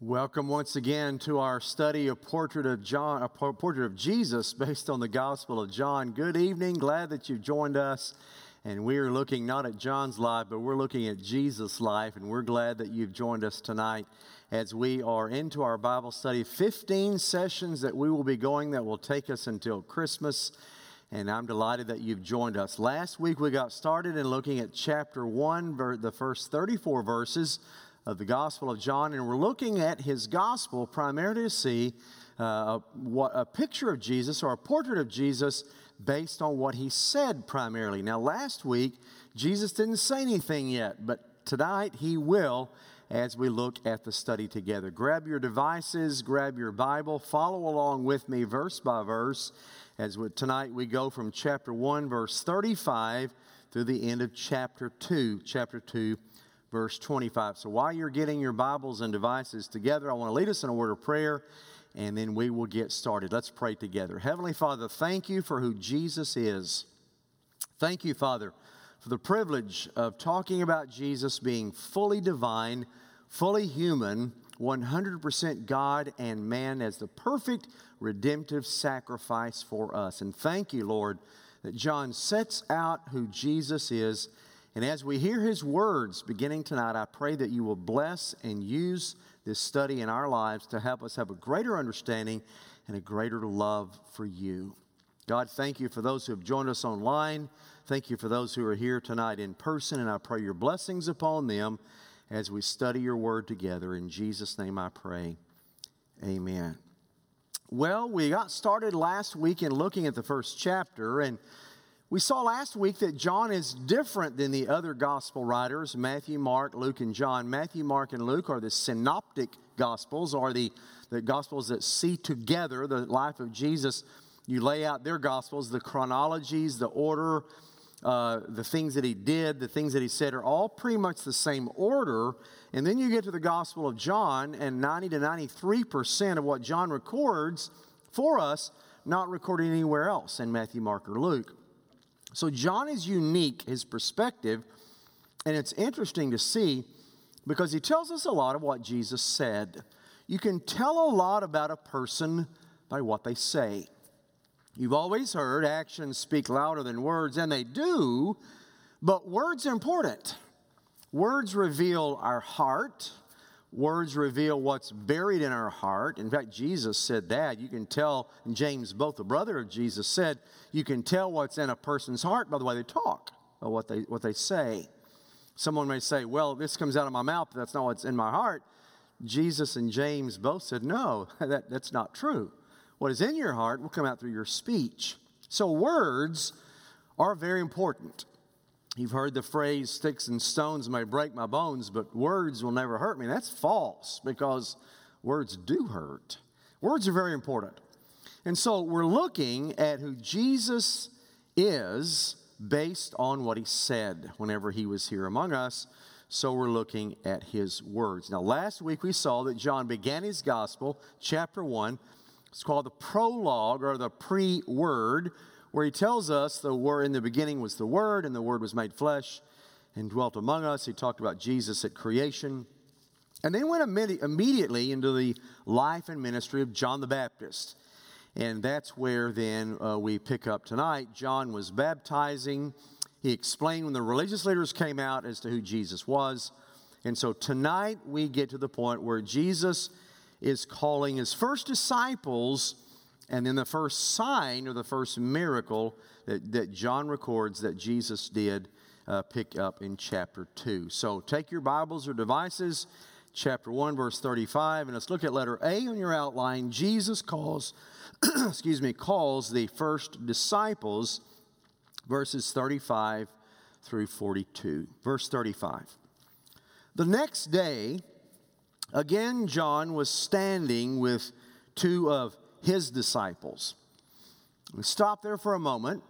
Welcome once again to our study of portrait of John, a portrait of Jesus based on the Gospel of John. Good evening. Glad that you've joined us. And we are looking not at John's life, but we're looking at Jesus' life. And we're glad that you've joined us tonight as we are into our Bible study. 15 sessions that we will be going that will take us until Christmas. And I'm delighted that you've joined us. Last week we got started in looking at chapter 1, the first 34 verses of the Gospel of John, and we're looking at his Gospel primarily to see uh, what, a picture of Jesus or a portrait of Jesus based on what he said primarily. Now, last week, Jesus didn't say anything yet, but tonight he will as we look at the study together. Grab your devices, grab your Bible, follow along with me verse by verse as we, tonight we go from chapter 1, verse 35 through the end of chapter 2, chapter 2 verse 25. So while you're getting your Bibles and devices together, I want to lead us in a word of prayer and then we will get started. Let's pray together. Heavenly Father, thank you for who Jesus is. Thank you, Father, for the privilege of talking about Jesus being fully divine, fully human, 100% God and man as the perfect redemptive sacrifice for us. And thank you, Lord, that John sets out who Jesus is and as we hear his words beginning tonight, I pray that you will bless and use this study in our lives to help us have a greater understanding and a greater love for you. God, thank you for those who have joined us online. Thank you for those who are here tonight in person, and I pray your blessings upon them as we study your word together. In Jesus' name I pray. Amen. Well, we got started last week in looking at the first chapter, and we saw last week that John is different than the other gospel writers Matthew, Mark, Luke, and John. Matthew, Mark, and Luke are the synoptic gospels, are the, the gospels that see together the life of Jesus. You lay out their gospels, the chronologies, the order, uh, the things that he did, the things that he said are all pretty much the same order. And then you get to the Gospel of John, and 90 to 93% of what John records for us, not recorded anywhere else in Matthew, Mark, or Luke. So John is unique, his perspective, and it's interesting to see because he tells us a lot of what Jesus said. You can tell a lot about a person by what they say. You've always heard actions speak louder than words, and they do, but words are important. Words reveal our heart. Words reveal what's buried in our heart. In fact, Jesus said that. You can tell, James, both the brother of Jesus, said, you can tell what's in a person's heart by the way they talk, or what they, what they say. Someone may say, well, this comes out of my mouth, but that's not what's in my heart. Jesus and James both said, no, that, that's not true. What is in your heart will come out through your speech. So, words are very important. You've heard the phrase, sticks and stones may break my bones, but words will never hurt me. That's false because words do hurt. Words are very important. And so we're looking at who Jesus is based on what he said whenever he was here among us. So we're looking at his words. Now, last week we saw that John began his gospel, chapter 1. It's called the prologue or the pre word where he tells us the word in the beginning was the Word, and the Word was made flesh and dwelt among us. He talked about Jesus at creation. And then went immediately into the life and ministry of John the Baptist. And that's where then uh, we pick up tonight. John was baptizing. He explained when the religious leaders came out as to who Jesus was. And so tonight we get to the point where Jesus is calling his first disciples and then the first sign or the first miracle that, that John records that Jesus did uh, pick up in chapter 2. So take your Bibles or devices, chapter 1, verse 35, and let's look at letter A on your outline. Jesus calls, excuse me, calls the first disciples, verses 35 through 42. Verse 35. The next day, again, John was standing with two of his disciples. We stop there for a moment.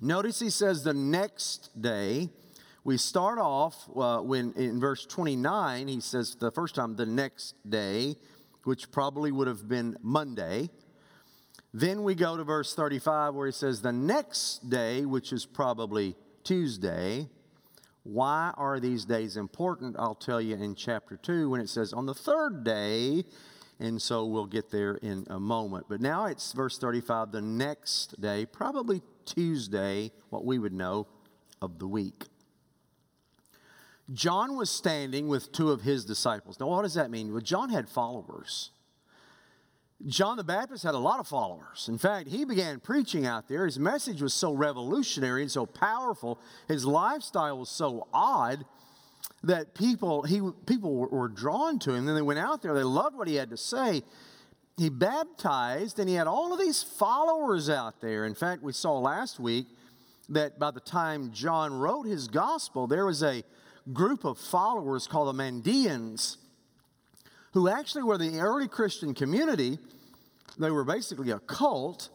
Notice he says the next day. We start off uh, when in verse 29, he says the first time, the next day, which probably would have been Monday. Then we go to verse 35 where he says the next day, which is probably Tuesday Why are these days important? I'll tell you in chapter 2 when it says, On the third day, and so we'll get there in a moment. But now it's verse 35, the next day, probably Tuesday, what we would know of the week. John was standing with two of his disciples. Now, what does that mean? Well, John had followers. John the Baptist had a lot of followers. In fact, he began preaching out there. His message was so revolutionary and so powerful. His lifestyle was so odd that people, he, people were drawn to him. Then they went out there, they loved what he had to say. He baptized, and he had all of these followers out there. In fact, we saw last week that by the time John wrote his gospel, there was a group of followers called the Mandeans who actually were the early Christian community. They were basically a cult,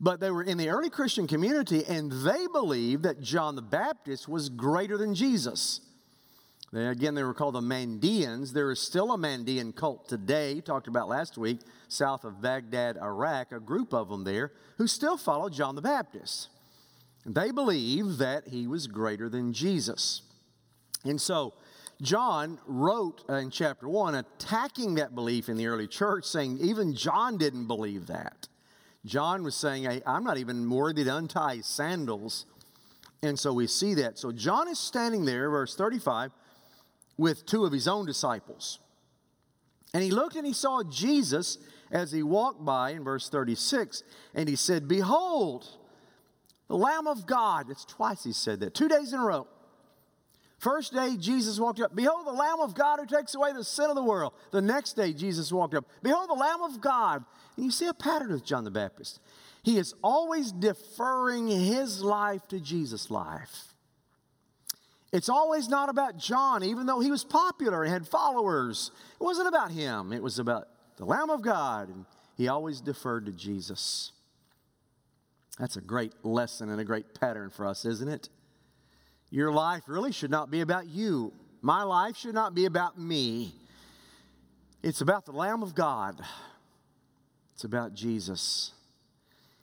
but they were in the early Christian community and they believed that John the Baptist was greater than Jesus. They, again, they were called the Mandeans. There is still a Mandean cult today, talked about last week, south of Baghdad, Iraq, a group of them there who still follow John the Baptist. They believe that he was greater than Jesus. And so John wrote uh, in chapter 1 attacking that belief in the early church, saying even John didn't believe that. John was saying, hey, I'm not even worthy to untie sandals. And so we see that. So John is standing there, verse 35, with two of his own disciples. And he looked and he saw Jesus as he walked by in verse 36, and he said, Behold, the Lamb of God. That's twice he said that, two days in a row. First day, Jesus walked up. Behold, the Lamb of God who takes away the sin of the world. The next day, Jesus walked up. Behold, the Lamb of God. And you see a pattern with John the Baptist. He is always deferring his life to Jesus' life. It's always not about John, even though he was popular and had followers. It wasn't about him, it was about the Lamb of God. And he always deferred to Jesus. That's a great lesson and a great pattern for us, isn't it? Your life really should not be about you. My life should not be about me. It's about the Lamb of God, it's about Jesus.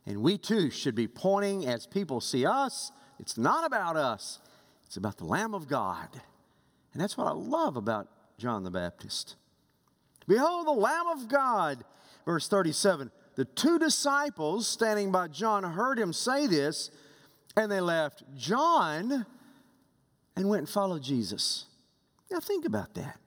And we too should be pointing as people see us. It's not about us, it's about the Lamb of God. And that's what I love about John the Baptist. Behold, the Lamb of God. Verse 37 The two disciples standing by John heard him say this, and they left John and went and followed Jesus. Now, think about that.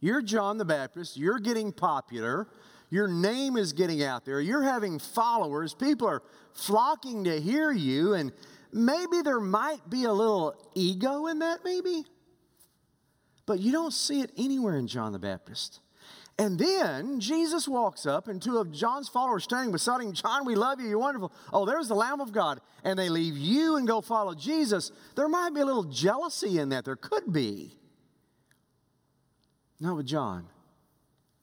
You're John the Baptist, you're getting popular, your name is getting out there, you're having followers, people are flocking to hear you, and maybe there might be a little ego in that, maybe. But you don't see it anywhere in John the Baptist. And then Jesus walks up, and two of John's followers standing beside him, John, we love you, you're wonderful. Oh, there's the Lamb of God. And they leave you and go follow Jesus. There might be a little jealousy in that. There could be. Not with John.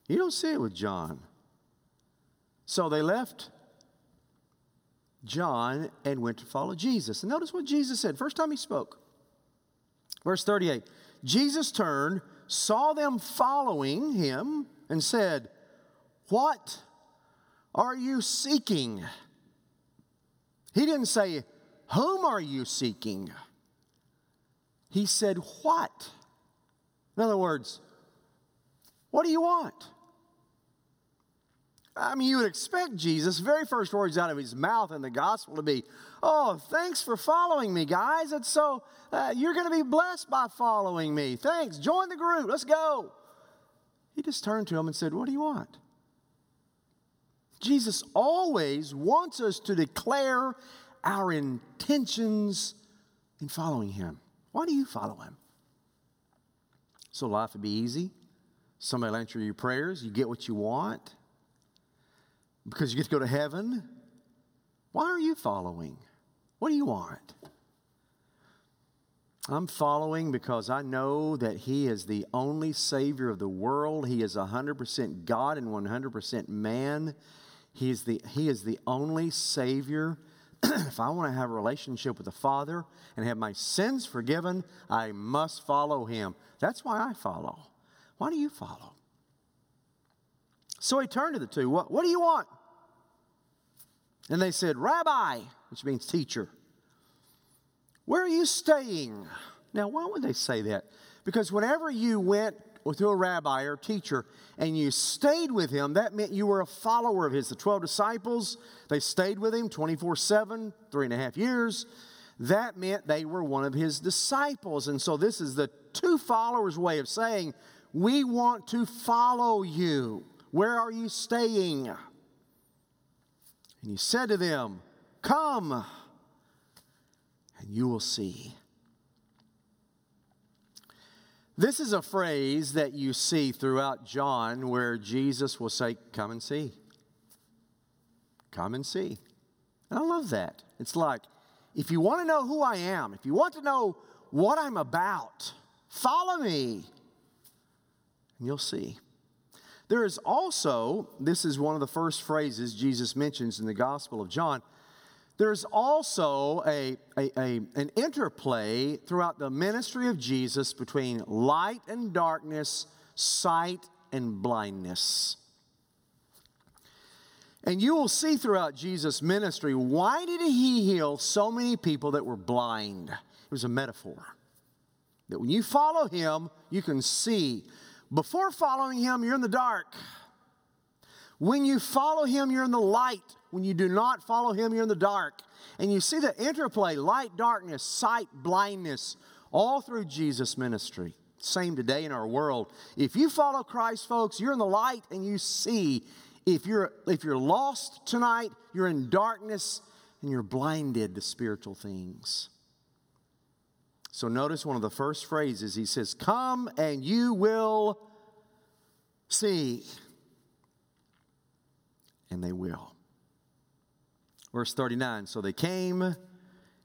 You don't see it with John. So they left John and went to follow Jesus. And notice what Jesus said, first time he spoke. Verse 38 Jesus turned, saw them following him and said, What are you seeking? He didn't say, Whom are you seeking? He said, What? In other words, what do you want? I mean, you would expect Jesus' very first words out of his mouth in the gospel to be, Oh, thanks for following me, guys. It's so, uh, you're going to be blessed by following me. Thanks. Join the group. Let's go. He just turned to him and said, What do you want? Jesus always wants us to declare our intentions in following him. Why do you follow him? So life would be easy. Somebody will answer your prayers. You get what you want because you get to go to heaven. Why are you following? What do you want? I'm following because I know that He is the only Savior of the world. He is 100% God and 100% man. He is the, he is the only Savior. if I want to have a relationship with the Father and have my sins forgiven, I must follow Him. That's why I follow. Why do you follow? So he turned to the two. What, what do you want? And they said, Rabbi, which means teacher. Where are you staying? Now, why would they say that? Because whenever you went to a rabbi or teacher and you stayed with him, that meant you were a follower of his. The 12 disciples, they stayed with him 24 7, three and a half years. That meant they were one of his disciples. And so, this is the two followers' way of saying, We want to follow you. Where are you staying? And he said to them, Come, and you will see. This is a phrase that you see throughout John where Jesus will say, Come and see. Come and see. And I love that. It's like, if you want to know who I am, if you want to know what I'm about, follow me, and you'll see. There is also, this is one of the first phrases Jesus mentions in the Gospel of John there's also a, a, a, an interplay throughout the ministry of Jesus between light and darkness, sight and blindness. And you will see throughout Jesus' ministry why did he heal so many people that were blind? It was a metaphor. That when you follow him, you can see. Before following him, you're in the dark. When you follow him, you're in the light. When you do not follow him, you're in the dark. And you see the interplay light, darkness, sight, blindness, all through Jesus' ministry. Same today in our world. If you follow Christ, folks, you're in the light and you see. If you're, if you're lost tonight, you're in darkness and you're blinded to spiritual things. So notice one of the first phrases he says, Come and you will see and they will. Verse 39 So they came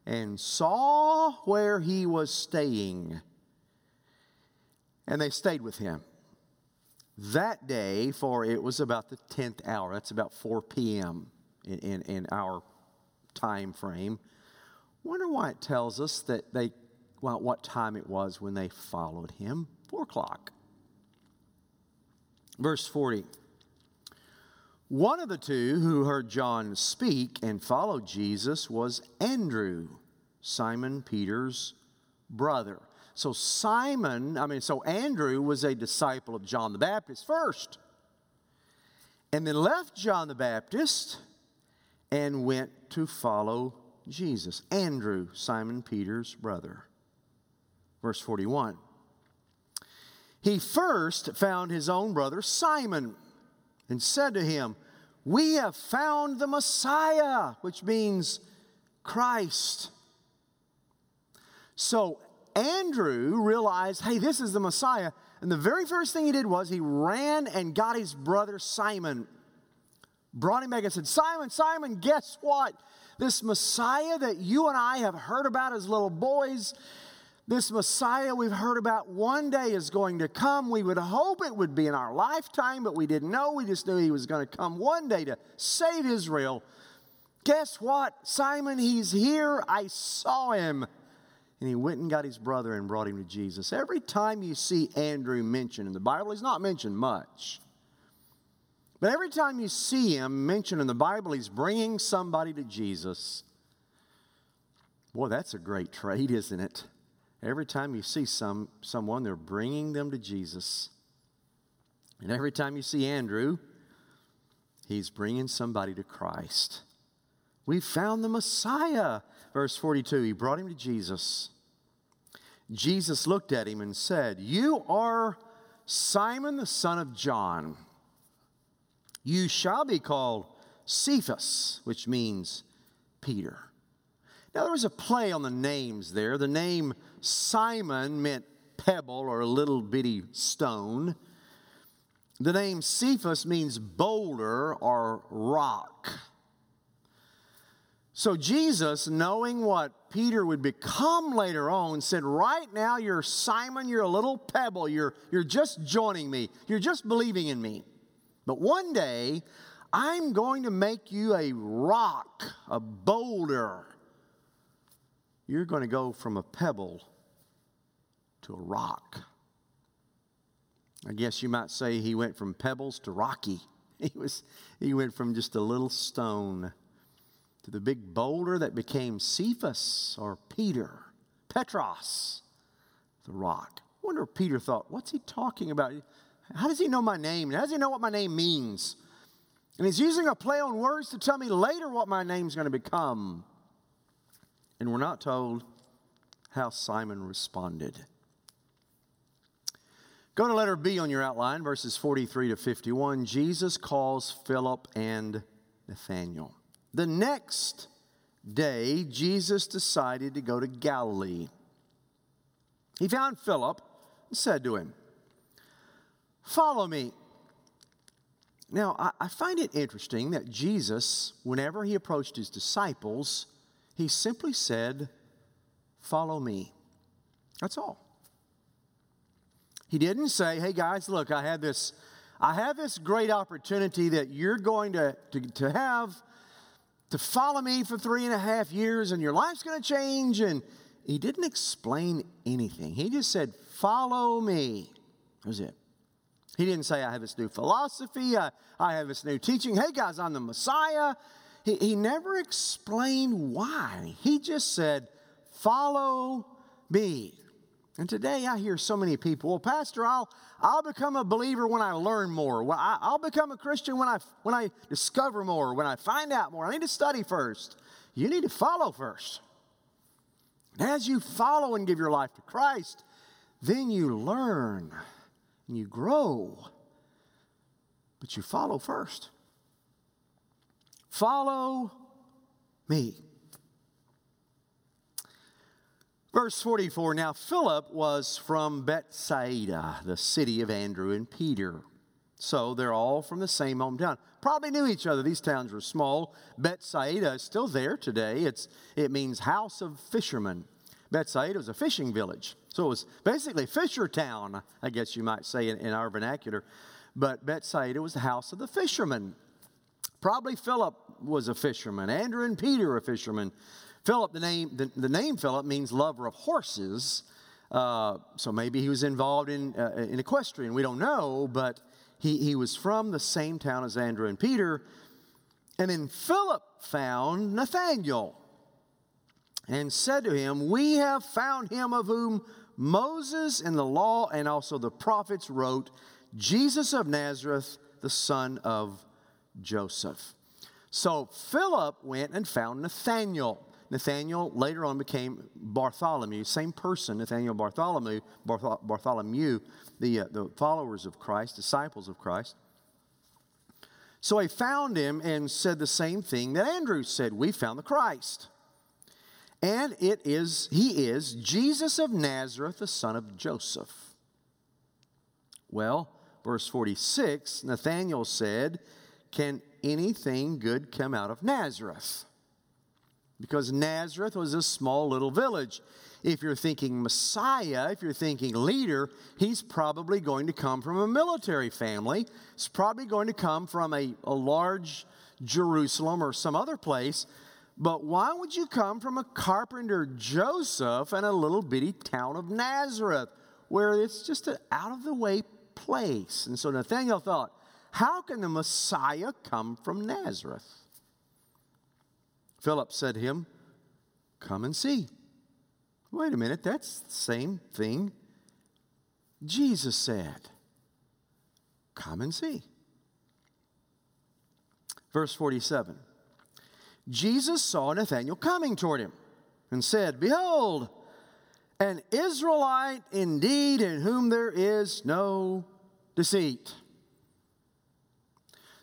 and saw where he was staying, and they stayed with him. That day, for it was about the 10th hour, that's about 4 p.m. in, in, in our time frame. Wonder why it tells us that they, well, what time it was when they followed him? 4 o'clock. Verse 40. One of the two who heard John speak and followed Jesus was Andrew, Simon Peter's brother. So, Simon, I mean, so Andrew was a disciple of John the Baptist first, and then left John the Baptist and went to follow Jesus. Andrew, Simon Peter's brother. Verse 41. He first found his own brother Simon and said to him, We have found the Messiah, which means Christ. So Andrew realized, hey, this is the Messiah. And the very first thing he did was he ran and got his brother Simon, brought him back and said, Simon, Simon, guess what? This Messiah that you and I have heard about as little boys, this Messiah we've heard about one day is going to come. We would hope it would be in our lifetime, but we didn't know. We just knew he was going to come one day to save Israel. Guess what? Simon, he's here. I saw him. And he went and got his brother and brought him to Jesus. Every time you see Andrew mentioned in the Bible, he's not mentioned much. But every time you see him mentioned in the Bible, he's bringing somebody to Jesus. Boy, that's a great trait, isn't it? Every time you see some, someone, they're bringing them to Jesus. And every time you see Andrew, he's bringing somebody to Christ. We found the Messiah. Verse 42, he brought him to Jesus. Jesus looked at him and said, You are Simon the son of John. You shall be called Cephas, which means Peter. Now, there was a play on the names there. The name Simon meant pebble or a little bitty stone. The name Cephas means boulder or rock. So Jesus, knowing what Peter would become later on, said, Right now, you're Simon, you're a little pebble, you're, you're just joining me, you're just believing in me. But one day, I'm going to make you a rock, a boulder you're going to go from a pebble to a rock. I guess you might say he went from pebbles to rocky. He, was, he went from just a little stone to the big boulder that became Cephas or Peter. Petros, the rock. I wonder if Peter thought, what's he talking about? How does he know my name? How does he know what my name means? And he's using a play on words to tell me later what my name's going to become. And we're not told how Simon responded. Go to letter B on your outline, verses 43 to 51. Jesus calls Philip and Nathanael. The next day, Jesus decided to go to Galilee. He found Philip and said to him, Follow me. Now, I, I, find it interesting that Jesus, whenever he approached his disciples, he simply said, Follow me. That's all. He didn't say, Hey guys, look, I have this, I have this great opportunity that you're going to, to, to have to follow me for three and a half years and your life's going to change. And he didn't explain anything. He just said, Follow me. That was it. He didn't say, I have this new philosophy, I, I have this new teaching. Hey guys, I'm the Messiah. He, he never explained why. He just said, Follow me. And today I hear so many people, well, Pastor, I'll, I'll become a believer when I learn more. Well, I, I'll become a Christian when I, when I discover more, when I find out more. I need to study first. You need to follow first. And as you follow and give your life to Christ, then you learn and you grow. But you follow first. Follow me. Verse 44 Now Philip was from Bethsaida, the city of Andrew and Peter. So they're all from the same hometown. Probably knew each other. These towns were small. Bethsaida is still there today. It's, it means house of fishermen. Bethsaida was a fishing village. So it was basically fisher town, I guess you might say in, in our vernacular. But Bethsaida was the house of the fishermen. Probably Philip was a fisherman. Andrew and Peter were fishermen. Philip, the name, the, the name Philip means lover of horses. Uh, so maybe he was involved in, uh, in equestrian. We don't know, but he, he was from the same town as Andrew and Peter. And then Philip found Nathanael and said to him, We have found him of whom Moses in the law and also the prophets wrote, Jesus of Nazareth, the son of Joseph. So Philip went and found Nathanael. Nathaniel later on became Bartholomew, same person, Nathaniel Bartholomew, Bartholomew, the, uh, the followers of Christ, disciples of Christ. So he found him and said the same thing that Andrew said We found the Christ. And it is, he is Jesus of Nazareth, the son of Joseph. Well, verse 46 Nathanael said, Can anything good come out of Nazareth? because Nazareth was a small little village. If you're thinking Messiah, if you're thinking leader, he's probably going to come from a military family. He's probably going to come from a, a large Jerusalem or some other place. But why would you come from a carpenter Joseph and a little bitty town of Nazareth where it's just an out of the way place? And so Nathaniel thought, how can the Messiah come from Nazareth? Philip said to him, Come and see. Wait a minute, that's the same thing Jesus said. Come and see. Verse 47 Jesus saw Nathanael coming toward him and said, Behold, an Israelite indeed in whom there is no deceit.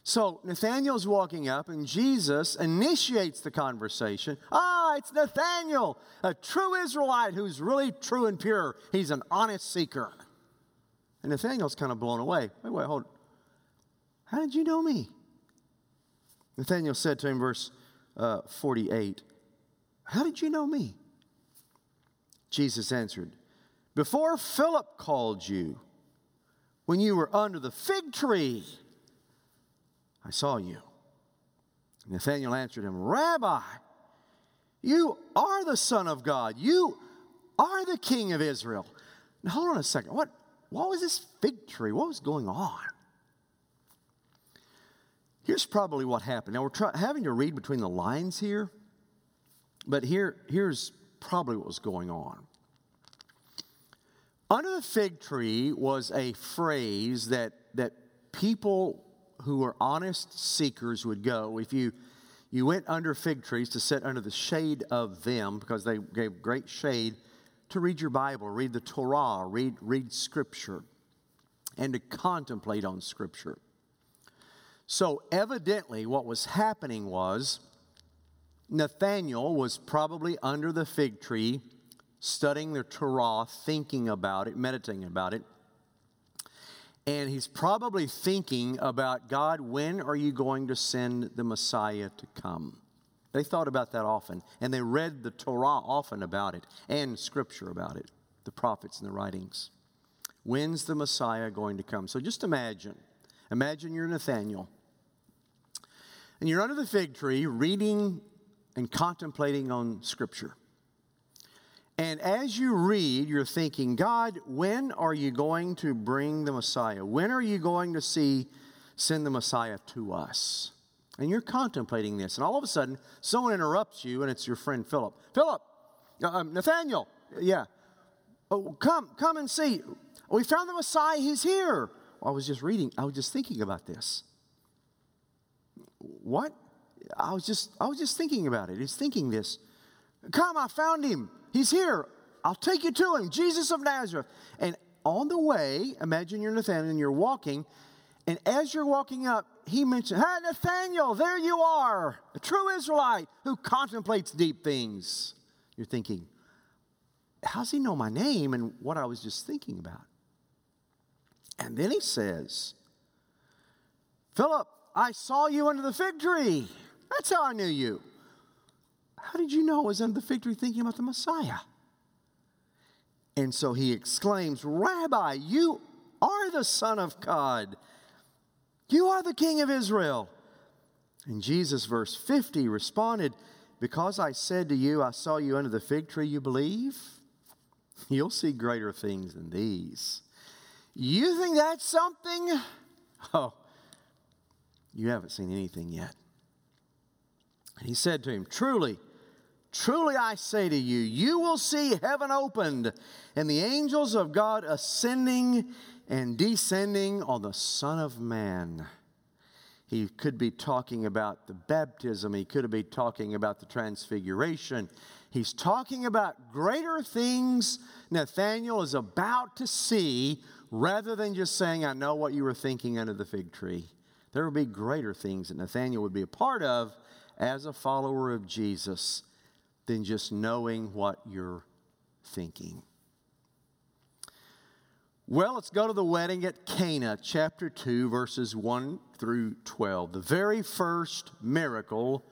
So Nathanael's walking up, and Jesus initiates the conversation. Ah, it's Nathanael, a true Israelite who's really true and pure. He's an honest seeker. And Nathanael's kind of blown away. Wait, wait, hold. How did you know me? Nathanael said to him, verse uh, 48, How did you know me? Jesus answered, Before Philip called you, when you were under the fig tree, I saw you. Nathanael answered him, Rabbi, you are the Son of God. You are the King of Israel. Now, hold on a second. What, what was this fig tree? What was going on? Here's probably what happened. Now, we're try, having to read between the lines here, but here, here's probably what was going on. Under the fig tree was a phrase that, that people who were honest seekers would go. If you, you went under fig trees to sit under the shade of them, because they gave great shade, to read your Bible, read the Torah, read, read Scripture, and to contemplate on Scripture. So, evidently, what was happening was Nathanael was probably under the fig tree, studying the Torah, thinking about it, meditating about it. And he's probably thinking about God, when are you going to send the Messiah to come? They thought about that often, and they read the Torah often about it and scripture about it, the prophets and the writings. When's the Messiah going to come? So just imagine. Imagine you're Nathaniel. And you're under the fig tree reading and contemplating on scripture. And as you read, you're thinking, God, when are you going to bring the Messiah? When are you going to see, send the Messiah to us? And you're contemplating this. And all of a sudden, someone interrupts you, and it's your friend Philip. Philip, uh, um, Nathaniel, yeah. Oh, come, come and see. We found the Messiah. He's here. I was just reading. I was just thinking about this. What? I was just, I was just thinking about it. He's thinking this. Come, I found him. He's here. I'll take you to him, Jesus of Nazareth. And on the way, imagine you're Nathaniel and you're walking, and as you're walking up, he mentioned, Hey, Nathaniel, there you are, a true Israelite who contemplates deep things. You're thinking, How's he know my name and what I was just thinking about? And then he says, Philip, I saw you under the fig tree. That's how I knew you. How did you know I was under the fig tree thinking about the Messiah? And so he exclaims, Rabbi, you are the Son of God. You are the King of Israel. And Jesus, verse 50, responded, Because I said to you, I saw you under the fig tree, you believe? You'll see greater things than these. You think that's something? Oh, you haven't seen anything yet. And he said to him, Truly, Truly I say to you, you will see heaven opened and the angels of God ascending and descending on the Son of Man. He could be talking about the baptism, he could be talking about the transfiguration. He's talking about greater things Nathaniel is about to see rather than just saying, I know what you were thinking under the fig tree. There will be greater things that Nathaniel would be a part of as a follower of Jesus than just knowing what you're thinking. Well, let's go to the wedding at Cana, chapter 2, verses 1 through 12. The very first miracle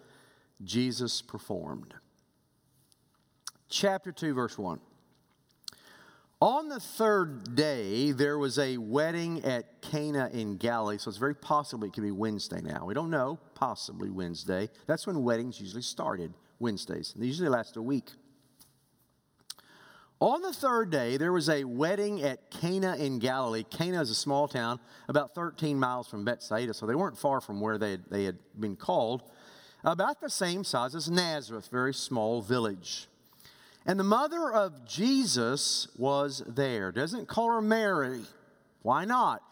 Jesus performed. Chapter 2, verse 1. On the third day, there was a wedding at Cana in Galilee, so it's very possible it could be Wednesday now. We don't know, possibly Wednesday. That's when weddings usually started. Wednesdays. They usually last a week. On the third day, there was a wedding at Cana in Galilee. Cana is a small town about 13 miles from Bethsaida, so they weren't far from where they had, they had been called. About the same size as Nazareth, very small village. And the mother of Jesus was there. Doesn't call her Mary. Why not?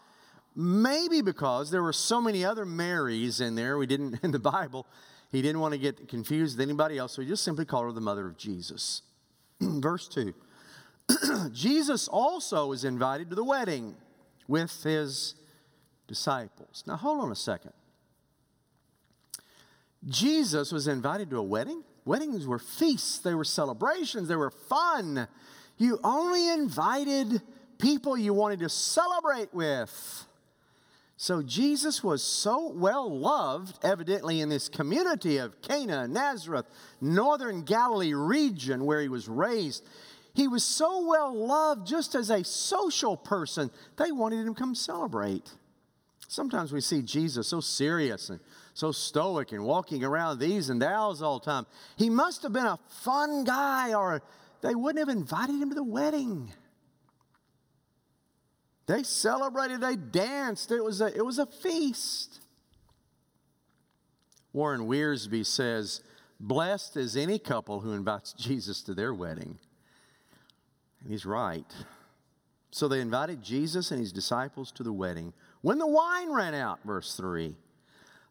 Maybe because there were so many other Marys in there, we didn't in the Bible, he didn't want to get confused with anybody else, so he just simply called her the mother of Jesus. Verse 2 Jesus also was invited to the wedding with his disciples. Now, hold on a second. Jesus was invited to a wedding? Weddings were feasts, they were celebrations, they were fun. You only invited people you wanted to celebrate with. So Jesus was so well loved, evidently, in this community of Cana, Nazareth, northern Galilee region where he was raised. He was so well loved just as a social person, they wanted him to come celebrate. Sometimes we see Jesus so serious and so stoic and walking around thees and thous all the time. He must have been a fun guy, or they wouldn't have invited him to the wedding. They celebrated, they danced. It was a, it was a feast. Warren Wiersbe says, Blessed is any couple who invites Jesus to their wedding. And he's right. So they invited Jesus and his disciples to the wedding. When the wine ran out, verse 3,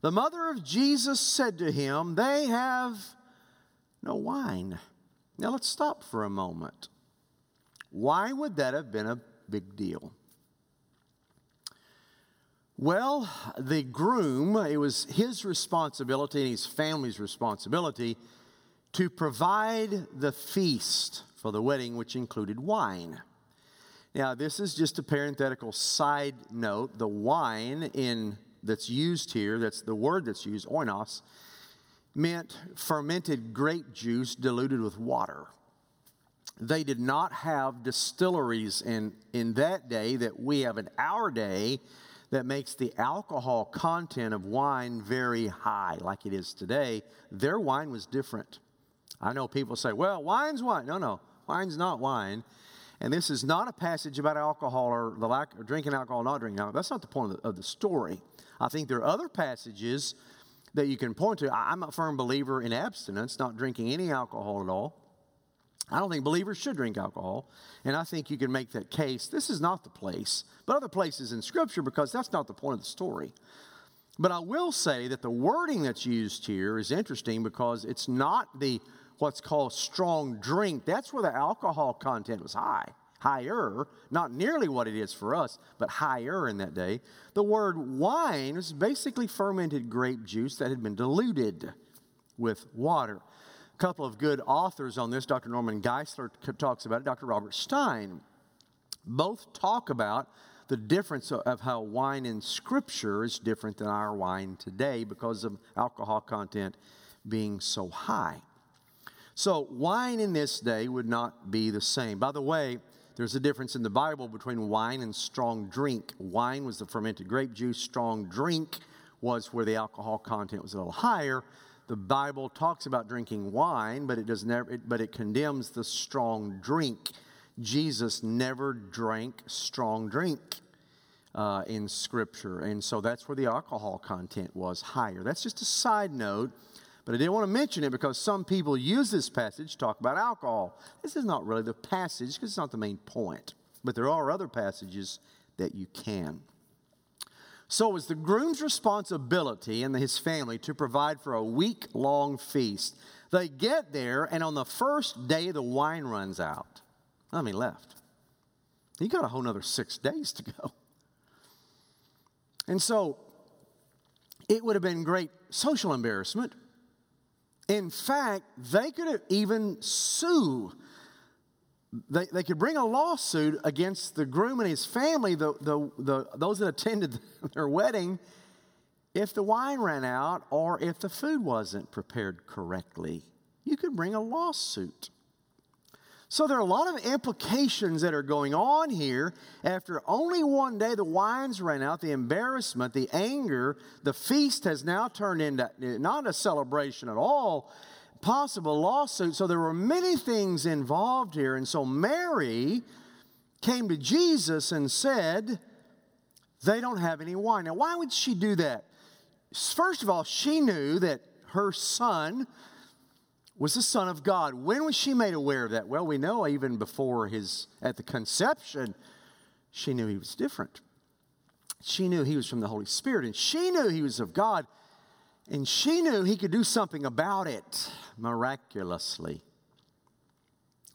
the mother of Jesus said to him, They have no wine. Now let's stop for a moment. Why would that have been a big deal? Well, the groom, it was his responsibility and his family's responsibility to provide the feast for the wedding, which included wine. Now, this is just a parenthetical side note. The wine in that's used here, that's the word that's used, oinos, meant fermented grape juice diluted with water. They did not have distilleries in, in that day that we have in our day that makes the alcohol content of wine very high, like it is today. Their wine was different. I know people say, well, wine's wine. No, no, wine's not wine. And this is not a passage about alcohol or the lack of drinking alcohol, not drinking alcohol. That's not the point of the, of the story. I think there are other passages that you can point to. I'm a firm believer in abstinence, not drinking any alcohol at all. I don't think believers should drink alcohol, and I think you can make that case. This is not the place, but other places in Scripture because that's not the point of the story. But I will say that the wording that's used here is interesting because it's not the what's called strong drink. That's where the alcohol content was high higher, not nearly what it is for us, but higher in that day. The word wine was basically fermented grape juice that had been diluted with water. Couple of good authors on this, Dr. Norman Geisler talks about it, Dr. Robert Stein, both talk about the difference of how wine in Scripture is different than our wine today because of alcohol content being so high. So, wine in this day would not be the same. By the way, there's a difference in the Bible between wine and strong drink. Wine was the fermented grape juice, strong drink was where the alcohol content was a little higher. The Bible talks about drinking wine, but it does never it, but it condemns the strong drink. Jesus never drank strong drink uh, in Scripture, and so that's where the alcohol content was higher. That's just a side note but I didn't want to mention it because some people use this passage to talk about alcohol. This is not really the passage because it's not the main point. But there are other passages that you can. So it was the groom's responsibility and his family to provide for a week long feast. They get there, and on the first day, the wine runs out. I mean, left. You got a whole other six days to go. And so it would have been great social embarrassment in fact, they could have even sue. They, they could bring a lawsuit against the groom and his family, the, the, the, those that attended their wedding, if the wine ran out or if the food wasn't prepared correctly. You could bring a lawsuit. So there are a lot of implications that are going on here. After only one day, the wines ran out, the embarrassment, the anger, the feast has now turned into not a celebration at all, possible lawsuit. So there were many things involved here. And so Mary came to Jesus and said, They don't have any wine. Now, why would she do that? First of all, she knew that her son, was the Son of God. When was she made aware of that? Well, we know even before his, at the conception, she knew he was different. She knew he was from the Holy Spirit, and she knew he was of God, and she knew he could do something about it miraculously.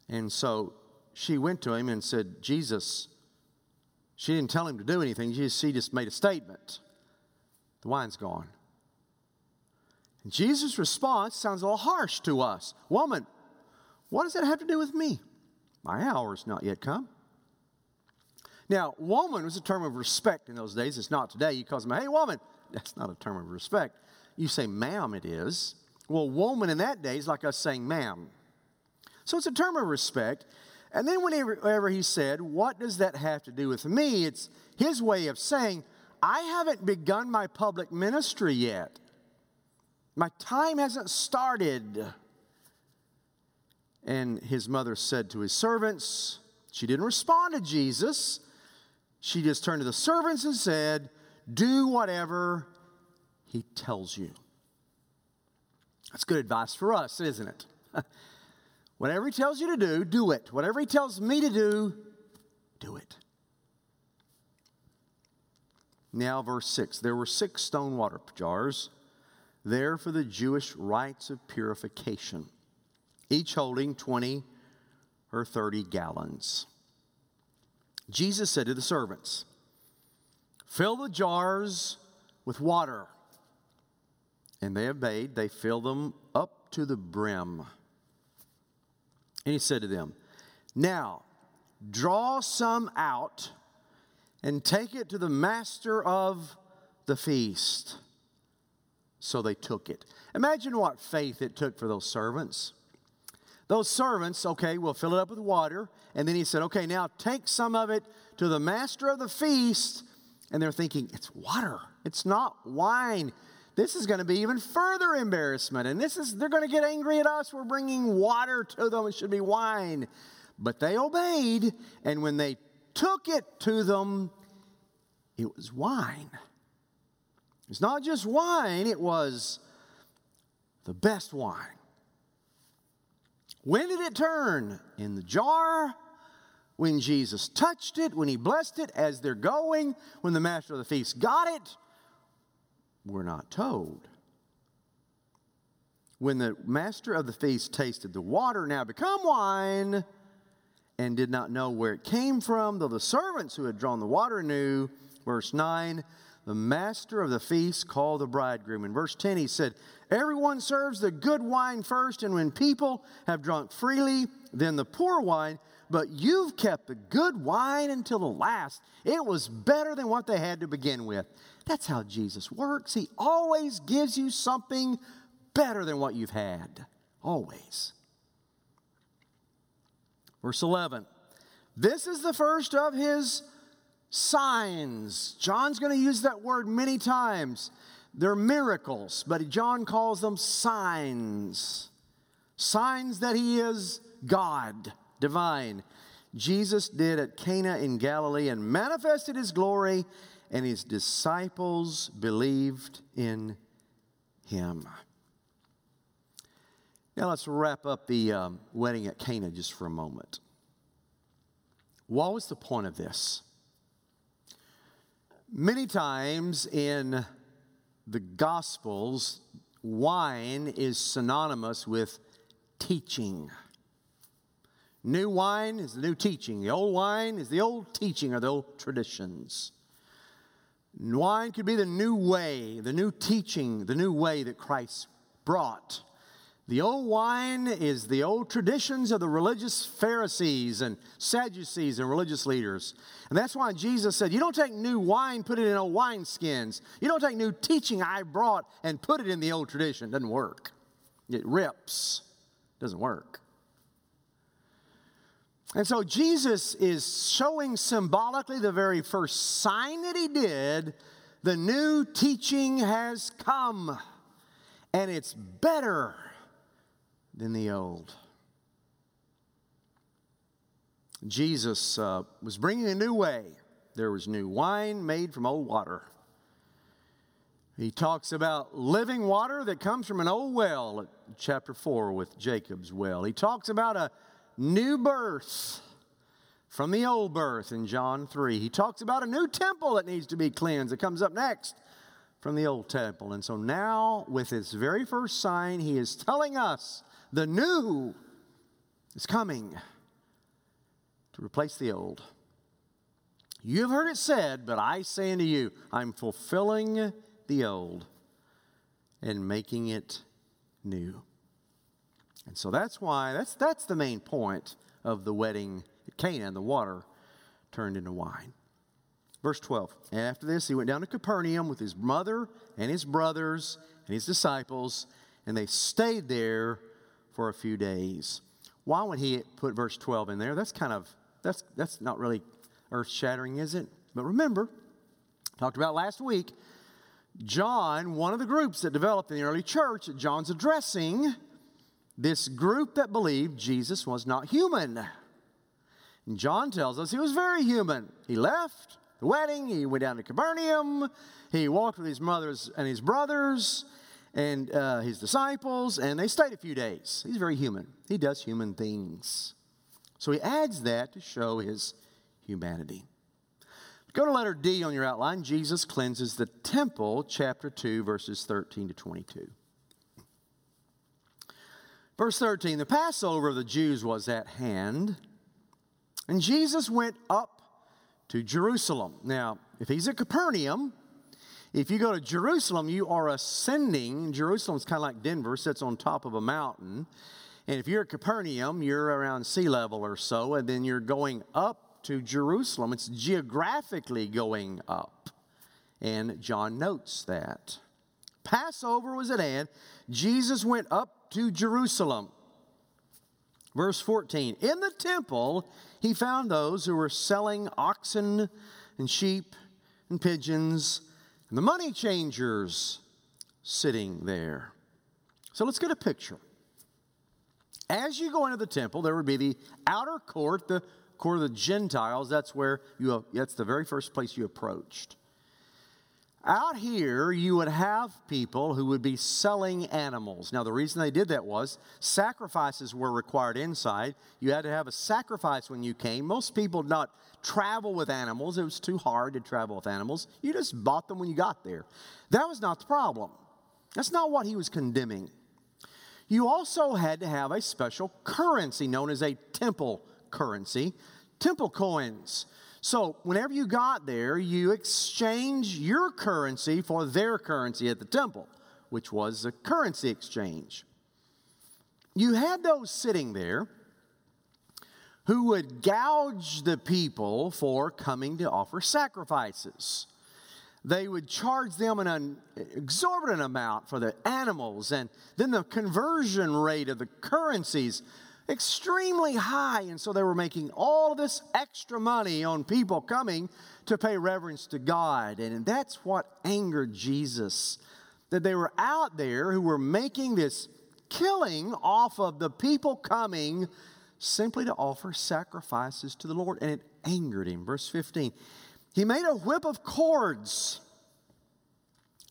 And so she went to him and said, Jesus, she didn't tell him to do anything, she just made a statement. The wine's gone. And Jesus' response sounds a little harsh to us. Woman, what does that have to do with me? My hour is not yet come. Now, woman was a term of respect in those days. It's not today. You call them, hey, woman. That's not a term of respect. You say, ma'am, it is. Well, woman in that day is like us saying, ma'am. So it's a term of respect. And then whenever he said, what does that have to do with me? It's his way of saying, I haven't begun my public ministry yet. My time hasn't started. And his mother said to his servants, she didn't respond to Jesus. She just turned to the servants and said, Do whatever he tells you. That's good advice for us, isn't it? Whatever he tells you to do, do it. Whatever he tells me to do, do it. Now, verse 6 there were six stone water jars there for the Jewish rites of purification, each holding 20 or 30 gallons. Jesus said to the servants, Fill the jars with water. And they obeyed. They filled them up to the brim. And he said to them, Now draw some out and take it to the master of the feast. So they took it. Imagine what faith it took for those servants. Those servants, okay, we'll fill it up with water. And then he said, okay, now take some of it to the master of the feast. And they're thinking, it's water, it's not wine. This is going to be even further embarrassment. And this is, they're going to get angry at us. We're bringing water to them. It should be wine. But they obeyed. And when they took it to them, it was wine. It's not just wine, it was the best wine. When did it turn? In the jar, when Jesus touched it, when he blessed it as they're going, when the master of the feast got it. We're not told. When the master of the feast tasted the water now become wine and did not know where it came from, though the servants who had drawn the water knew, verse 9, the master of the feast called the bridegroom. In verse 10, he said, Everyone serves the good wine first, and when people have drunk freely, then the poor wine. But you've kept the good wine until the last. It was better than what they had to begin with. That's how Jesus works. He always gives you something better than what you've had. Always. Verse 11 This is the first of his signs. John's going to use that word many times. They're miracles, but John calls them signs. Signs that he is God, divine. Jesus did at Cana in Galilee and manifested his glory, and his disciples believed in him. Now let's wrap up the um, wedding at Cana just for a moment. What was the point of this? Many times in the Gospels, wine is synonymous with teaching. New wine is the new teaching. The old wine is the old teaching or the old traditions. Wine could be the new way, the new teaching, the new way that Christ brought. The old wine is the old traditions of the religious Pharisees and Sadducees and religious leaders. And that's why Jesus said, You don't take new wine, put it in old wineskins. You don't take new teaching I brought and put it in the old tradition. It doesn't work. It rips. It doesn't work. And so Jesus is showing symbolically the very first sign that he did the new teaching has come, and it's better than the old. Jesus uh, was bringing a new way. There was new wine made from old water. He talks about living water that comes from an old well chapter 4 with Jacob's well. He talks about a new birth from the old birth in John 3. He talks about a new temple that needs to be cleansed. It comes up next from the old temple. And so now, with his very first sign, he is telling us the new is coming to replace the old. You have heard it said, but I say unto you, I'm fulfilling the old and making it new. And so that's why, that's, that's the main point of the wedding at Cana. The water turned into wine. Verse 12. And after this, he went down to Capernaum with his mother and his brothers and his disciples, and they stayed there for a few days. Why would he put verse 12 in there? That's kind of, that's, that's not really earth shattering, is it? But remember, talked about last week, John, one of the groups that developed in the early church John's addressing, this group that believed Jesus was not human. And John tells us he was very human. He left the wedding, he went down to Capernaum, he walked with his mothers and his brothers, and uh, his disciples, and they stayed a few days. He's very human. He does human things. So he adds that to show his humanity. Go to letter D on your outline. Jesus cleanses the temple, chapter 2, verses 13 to 22. Verse 13 The Passover of the Jews was at hand, and Jesus went up to Jerusalem. Now, if he's at Capernaum, if you go to Jerusalem, you are ascending. Jerusalem's kind of like Denver, sits on top of a mountain. And if you're at Capernaum, you're around sea level or so, and then you're going up to Jerusalem. It's geographically going up. And John notes that. Passover was at hand. Jesus went up to Jerusalem. Verse 14 In the temple, he found those who were selling oxen and sheep and pigeons and the money changers sitting there. So let's get a picture. As you go into the temple, there would be the outer court, the court of the Gentiles. That's where you, that's the very first place you approached. Out here, you would have people who would be selling animals. Now, the reason they did that was sacrifices were required inside. You had to have a sacrifice when you came. Most people did not travel with animals, it was too hard to travel with animals. You just bought them when you got there. That was not the problem. That's not what he was condemning. You also had to have a special currency known as a temple currency, temple coins. So, whenever you got there, you exchange your currency for their currency at the temple, which was a currency exchange. You had those sitting there who would gouge the people for coming to offer sacrifices. They would charge them an exorbitant amount for the animals, and then the conversion rate of the currencies extremely high. And so they were making all this extra money on people coming to pay reverence to God. And that's what angered Jesus that they were out there who were making this killing off of the people coming simply to offer sacrifices to the Lord. And it angered him. Verse 15 He made a whip of cords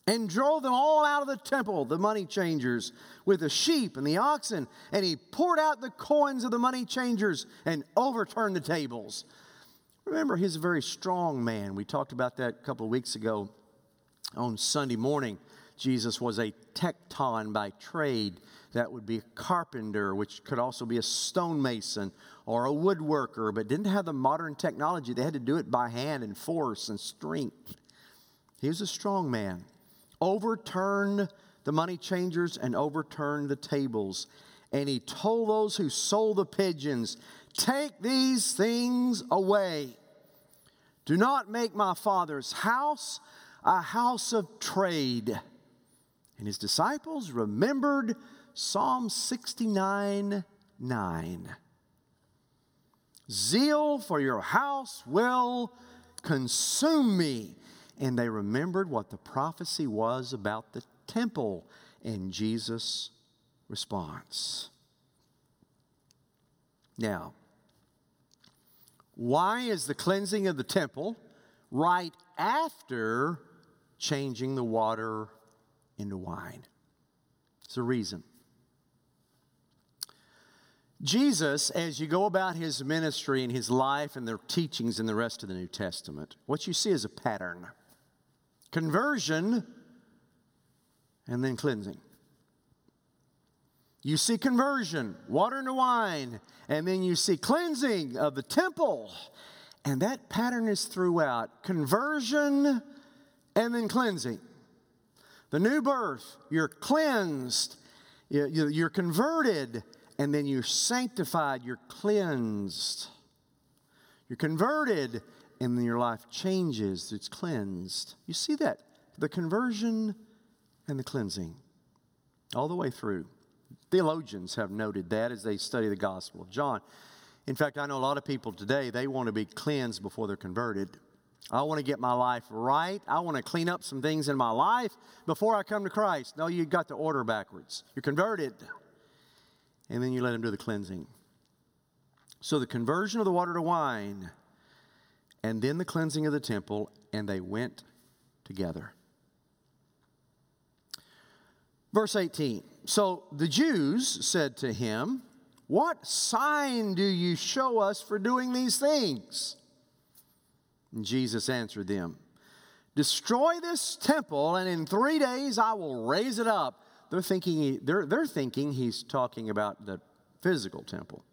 and drove them all out of the temple, the money changers, with the sheep and the oxen. And he poured out the coins of the money changers and overturned the tables. Remember, he's a very strong man. We talked about that a couple of weeks ago on Sunday morning. Jesus was a tecton by trade. That would be a carpenter, which could also be a stonemason or a woodworker, but didn't have the modern technology. They had to do it by hand and force and strength. He was a strong man overturned the money changers and overturned the tables. And he told those who sold the pigeons, Take these things away. Do not make my father's house a house of trade. And his disciples remembered Psalm 69 9. Zeal for your house will consume me and they remembered what the prophecy was about the temple and Jesus' response. Now, why is the cleansing of the temple right after changing the water into wine? It's a reason. Jesus, as you go about his ministry and his life and the teachings in the rest of the New Testament, what you see is a pattern conversion, and then cleansing. You see conversion, water into wine, and then you see cleansing of the temple. And that pattern is throughout conversion and then cleansing. The new birth, you're cleansed, you're converted, and then you're sanctified, you're cleansed. You're converted, and then your life changes, it's cleansed. You see that? The conversion and the cleansing all the way through. Theologians have noted that as they study the Gospel of John. In fact, I know a lot of people today, they want to be cleansed before they're converted. I want to get my life right. I want to clean up some things in my life before I come to Christ. No, you got the order backwards. You're converted, and then you let Him do the cleansing. So the conversion of the water to wine and then the cleansing of the temple, and they went together. Verse 18 So the Jews said to him, What sign do you show us for doing these things? And Jesus answered them, Destroy this temple, and in three days I will raise it up. They're thinking, they're, they're thinking he's talking about the physical temple.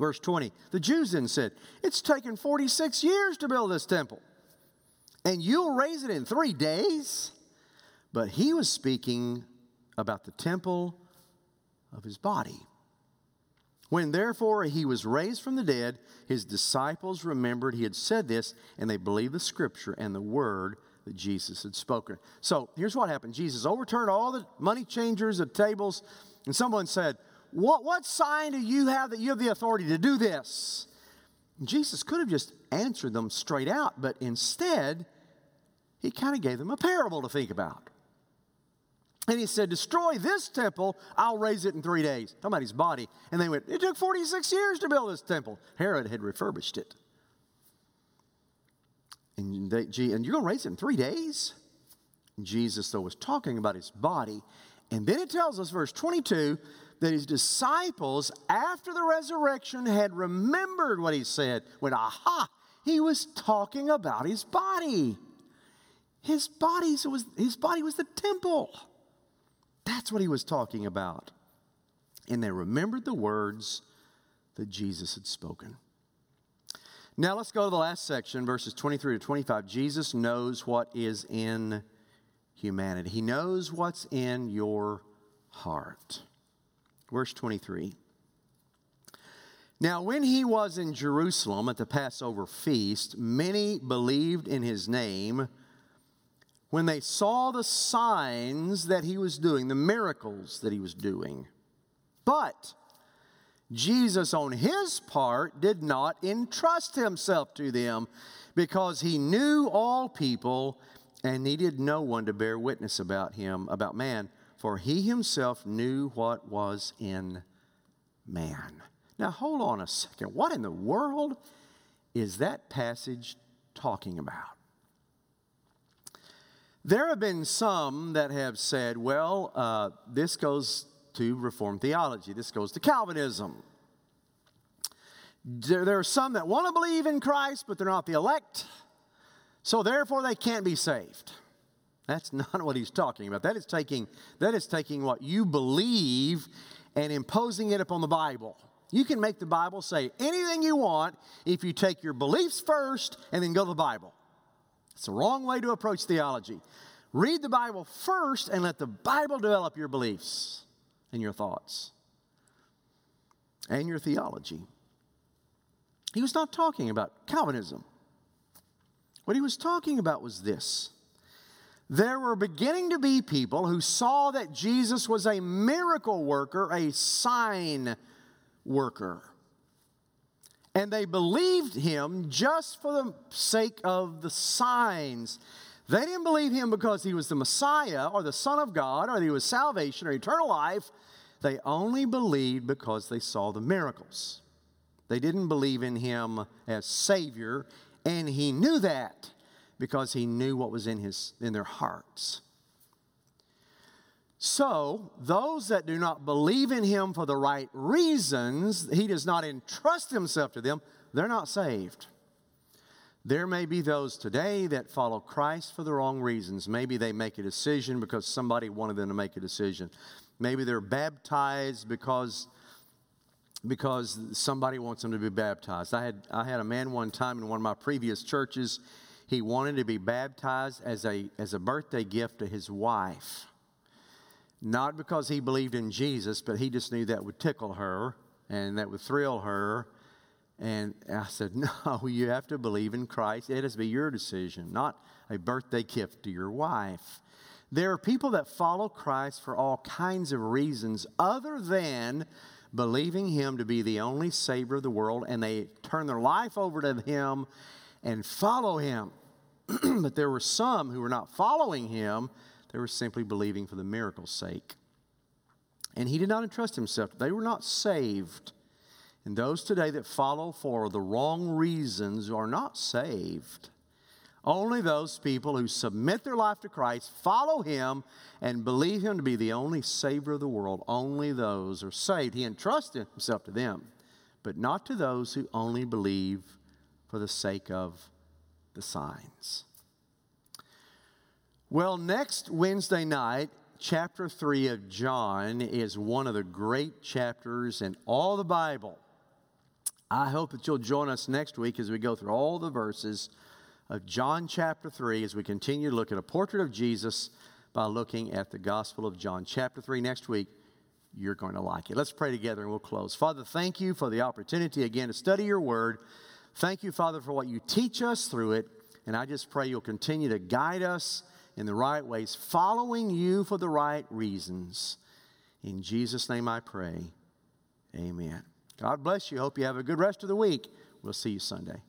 Verse 20 The Jews then said, It's taken 46 years to build this temple, and you'll raise it in three days? But he was speaking about the temple of his body. When therefore he was raised from the dead, his disciples remembered he had said this, and they believed the scripture and the word that Jesus had spoken. So here's what happened Jesus overturned all the money changers at tables, and someone said, what, what sign do you have that you have the authority to do this? Jesus could have just answered them straight out, but instead, he kind of gave them a parable to think about. And he said, Destroy this temple, I'll raise it in three days. Talking about his body. And they went, It took 46 years to build this temple. Herod had refurbished it. And, they, and you're going to raise it in three days? Jesus, though, was talking about his body. And then it tells us, verse 22, that his disciples, after the resurrection, had remembered what he said. When, aha, he was talking about his body. His body was, his body was the temple. That's what he was talking about. And they remembered the words that Jesus had spoken. Now let's go to the last section, verses 23 to 25. Jesus knows what is in humanity, He knows what's in your heart. Verse 23. Now, when he was in Jerusalem at the Passover feast, many believed in his name when they saw the signs that he was doing, the miracles that he was doing. But Jesus, on his part, did not entrust himself to them because he knew all people and needed no one to bear witness about him, about man, for he himself knew what was in man. Now, hold on a second. What in the world is that passage talking about? There have been some that have said, well, uh, this goes to Reformed theology, this goes to Calvinism. There, there are some that want to believe in Christ, but they're not the elect, so therefore they can't be saved. That's not what he's talking about. That is taking, that is taking what you believe and imposing it upon the Bible. You can make the Bible say anything you want if you take your beliefs first and then go to the Bible. It's the wrong way to approach theology. Read the Bible first and let the Bible develop your beliefs and your thoughts and your theology. He was not talking about Calvinism. What he was talking about was this. There were beginning to be people who saw that Jesus was a miracle worker, a sign worker. And they believed him just for the sake of the signs. They didn't believe him because he was the Messiah or the Son of God or he was salvation or eternal life. They only believed because they saw the miracles. They didn't believe in him as Savior, and he knew that because he knew what was in, his, in their hearts. So, those that do not believe in him for the right reasons, he does not entrust himself to them, they're not saved. There may be those today that follow Christ for the wrong reasons. Maybe they make a decision because somebody wanted them to make a decision. Maybe they're baptized because, because somebody wants them to be baptized. I had, I had a man one time in one of my previous churches. He wanted to be baptized as a, as a birthday gift to his wife. Not because he believed in Jesus, but he just knew that would tickle her and that would thrill her. And I said, No, you have to believe in Christ. It has to be your decision, not a birthday gift to your wife. There are people that follow Christ for all kinds of reasons other than believing Him to be the only Savior of the world, and they turn their life over to Him and follow Him. but there were some who were not following Him they were simply believing for the miracle's sake. And he did not entrust himself. They were not saved. And those today that follow for the wrong reasons are not saved. Only those people who submit their life to Christ, follow Him, and believe Him to be the only Savior of the world, only those are saved. He entrusted Himself to them, but not to those who only believe for the sake of the signs. Well, next Wednesday night, chapter 3 of John is one of the great chapters in all the Bible. I hope that you'll join us next week as we go through all the verses of John chapter 3 as we continue to look at a portrait of Jesus by looking at the Gospel of John. Chapter 3 next week, you're going to like it. Let's pray together and we'll close. Father, thank you for the opportunity again to study your word. Thank you, Father, for what you teach us through it. And I just pray you'll continue to guide us in the right ways, following you for the right reasons. In Jesus' name I pray. Amen. God bless you. Hope you have a good rest of the week. We'll see you Sunday.